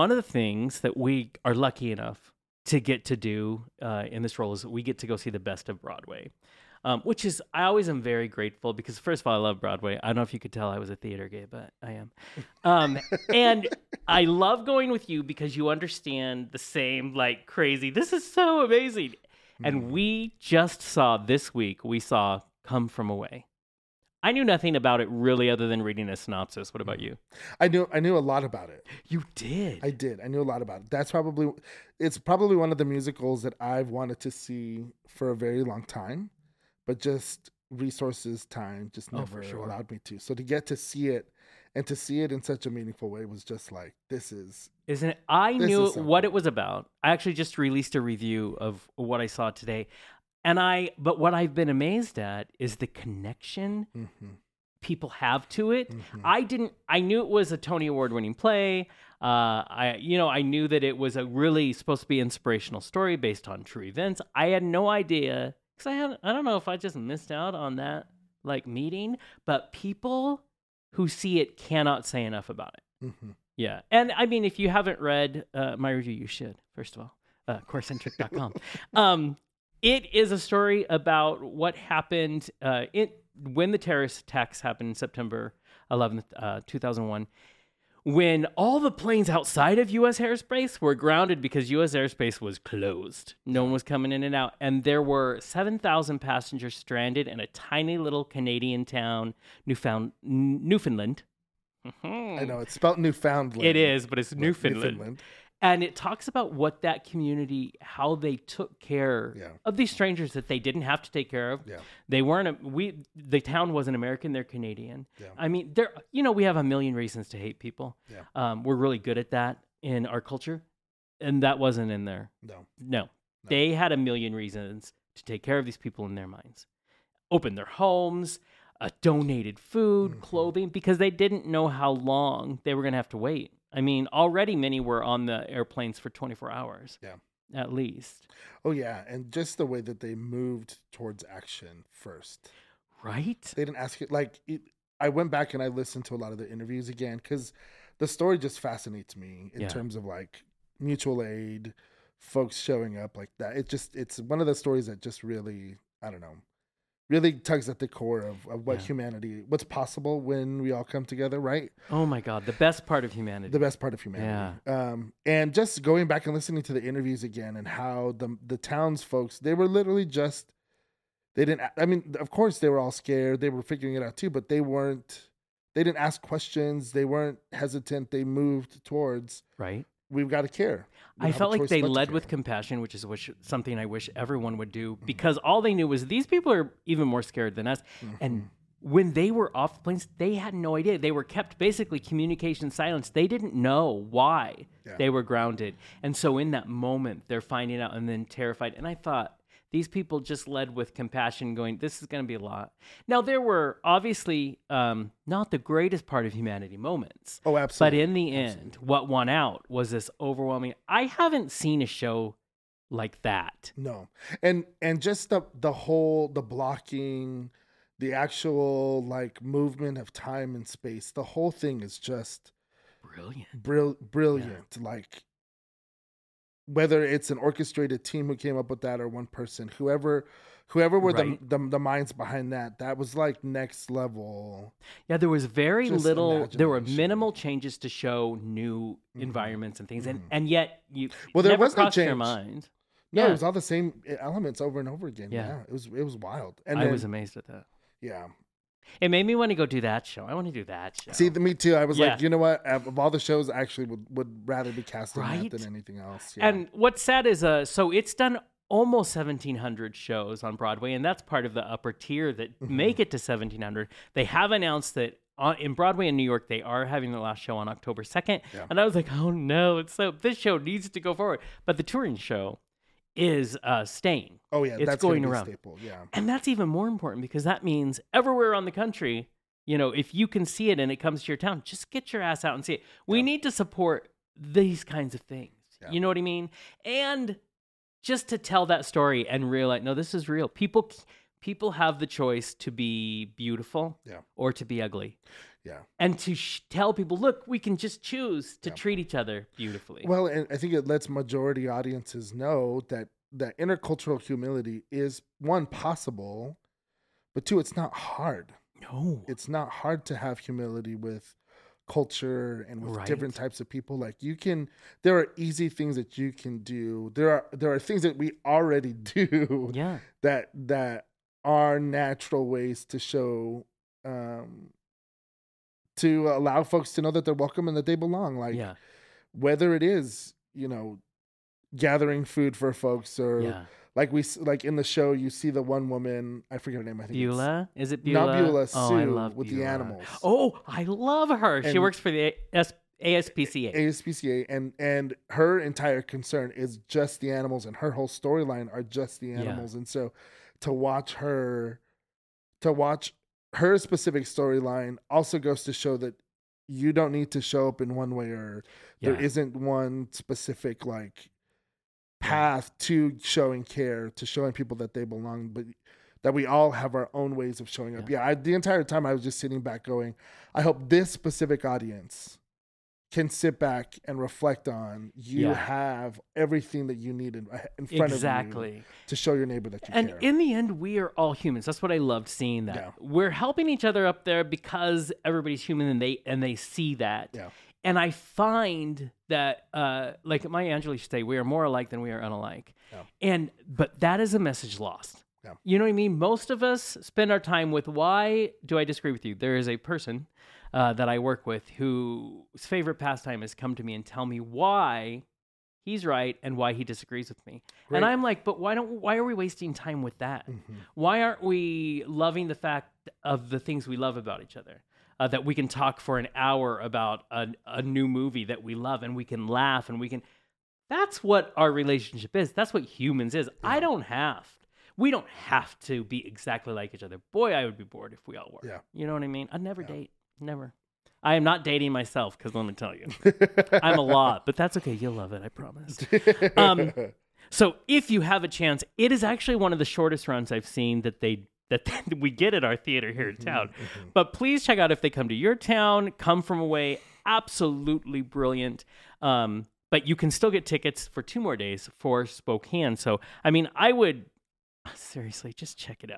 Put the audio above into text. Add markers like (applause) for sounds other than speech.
One of the things that we are lucky enough to get to do uh, in this role is that we get to go see the best of Broadway. Um, which is, I always am very grateful because, first of all, I love Broadway. I don't know if you could tell I was a theater gay, but I am. Um, and (laughs) I love going with you because you understand the same, like, crazy, this is so amazing. And we just saw this week, we saw Come From Away. I knew nothing about it really other than reading a synopsis. What about you? I knew I knew a lot about it. You did. I did. I knew a lot about it. That's probably it's probably one of the musicals that I've wanted to see for a very long time, but just resources, time just Oh, never sure. allowed me to. So to get to see it and to see it in such a meaningful way was just like this is Isn't it? I knew is what it was about. I actually just released a review of what I saw today. And I, but what I've been amazed at is the connection mhm, people have to it. mhm. I didn't, I knew it was a Tony Award winning play. Uh, I, you know, I knew that it was a really supposed to be inspirational story based on true events. I had no idea because I had, I don't know if I just missed out on that like meeting, but people who see it cannot say enough about it. mhm. Yeah. And I mean, if you haven't read uh, my review, you should, first of all, uh, corecentric.com. (laughs) um, it is a story about what happened uh, it, when the terrorist attacks happened in September 11th, uh, 2001, when all the planes outside of U.S. airspace were grounded because U.S. airspace was closed. No one was coming in and out. And there were 7,000 passengers stranded in a tiny little Canadian town, Newfound, Newfoundland. I know it's spelled Newfoundland. It is, but it's but Newfoundland. And it talks about what that community, how they took care Yeah. of these strangers that they didn't have to take care of. Yeah. They weren't, a, we, the town wasn't American, they're Canadian. Yeah. I mean, there, you know, we have a million reasons to hate people. Yeah. Um, we're really good at that in our culture. And that wasn't in there. No. No. They had a million reasons to take care of these people in their minds. Opened their homes, uh, donated food, Mhm. clothing, because they didn't know how long they were going to have to wait. I mean, already many were on the airplanes for 24 hours. Yeah. At least. Oh yeah, and just the way that they moved towards action first. Right? They didn't ask it like it, I went back and I listened to a lot of the interviews again because the story just fascinates me in Yeah. terms of like mutual aid, folks showing up like that. It just it's one of the stories that just really I don't know, really tugs at the core of, of what Yeah. humanity, what's possible when we all come together, right? Oh my God. The best part of humanity. the best part of humanity. Um, and just going back and listening to the interviews again and how the the towns folks they were literally just they didn't. I mean, of course they were all scared. They were figuring it out too, but they weren't. They didn't ask questions. They weren't hesitant. They moved towards. right? We've got to care. We I don't have a felt like they led with compassion, which is which, something I wish everyone would do Mm-hmm. because all they knew was these people are even more scared than us. And Mm-hmm. when they were off the planes, they had no idea. They were kept basically communication silence. They didn't know why Yeah. they were grounded. And so in that moment, they're finding out and then terrified. And I thought, these people just led with compassion, going, This is going to be a lot. Now, there were obviously um, not the greatest part of humanity moments. Oh, absolutely. But in the end, what won out was this overwhelming. I haven't seen a show like that. No, and and just the the whole the blocking, the actual like movement of time and space. The whole thing is just Brilliant. brill- brilliant. Like whether it's an orchestrated team who came up with that or one person, whoever whoever were Right. the, the the minds behind that, that was like next level. Yeah, there was very Just little. There were minimal changes to show new environments and things, and Mhm. and yet you Well, there was no crossed your change. mind. No, Yeah. it was all the same elements over and over again. Yeah. Yeah, it was it was wild. And I then, was amazed at that. yeah. It made me want to go do that show. I want to do that show. See, the, me too. I was Yeah. like, you know what? Of all the shows, I actually would, would rather be casting Right? that than anything else. Yeah. And what's sad is, uh, so it's done almost 1,700 shows on Broadway, and that's part of the upper tier that Mm-hmm. make it to 1,700. They have announced that on, in Broadway in New York, they are having the last show on October 2nd. Yeah. And I was like, oh no, it's so this show needs to go forward. But the touring show is uh, staying. oh yeah, it's that's going around. staple. Yeah. And that's even more important because that means everywhere on the country, you know, if you can see it and it comes to your town, just get your ass out and see it. We Yeah. need to support these kinds of things. Yeah. You know what I mean? And just to tell that story and realize, no, this is real. People people have the choice to be beautiful Yeah. or to be ugly. Yeah. and to sh- tell people, look, we can just choose to Yeah. treat each other beautifully. Well, and I think it lets majority audiences know that that intercultural humility is one possible, but two, it's not hard. no, It's not hard to have humility with culture and with different types of people. Like you can, there are easy things that you can do. There are there are things that we already (laughs) do yeah, that that are natural ways to show um to allow folks to know that they're welcome and that they belong like yeah, whether it is you know gathering food for folks or yeah. like we like in the show you see the one woman i forget her name i think it's- Beulah, is it Beulah? not Beulah, oh, I Sue love with the animals. Oh, I love her. she works for the AS- ASPCA. ASPCA and and her entire concern is just the animals and her whole storyline are just the Yeah. animals and so to watch her to watch her specific storyline also goes to show that you don't need to show up in one way or there Yeah. isn't one specific like Yeah. path to showing care to showing people that they belong but that we all have our own ways of showing up yeah, I, the entire time i was just sitting back going i hope this specific audience can sit back and reflect on you Yeah. have everything that you need in, in front of you Exactly. to show your neighbor that you And care in the end, we are all humans. That's what I loved seeing that. Yeah. We're helping each other up there because everybody's human and they and they see that. Yeah. And I find that uh like Maya Angelou say, we are more alike than we are unalike. Yeah. And but that is a message lost. Yeah. You know what I mean? Most of us spend our time with why do I disagree with you? There is a person uh, that I work with whose favorite pastime is come to me and tell me why he's right and why he disagrees with me. Great. And I'm like, but why don't why are we wasting time with that? Mhm. Why aren't we loving the fact of the things we love about each other? Uh, that we can talk for an hour about a, a new movie that we love and we can laugh and we can. That's what our relationship is. That's what humans is. I don't have. We don't have to be exactly like each other. Boy, I would be bored if we all were. Yeah. You know what I mean? I'd never Yeah. date. Never. I am not dating myself because let me tell you, (laughs) I'm a lot, but that's okay. You'll love it. I promise. (laughs) Um, So if you have a chance, it is actually one of the shortest runs I've seen that they that (laughs) we get at our theater here in town. But please check out if they come to your town, come from away. Absolutely brilliant. Um, but you can still get tickets for two more days for Spokane. So I mean, I would seriously just check it out.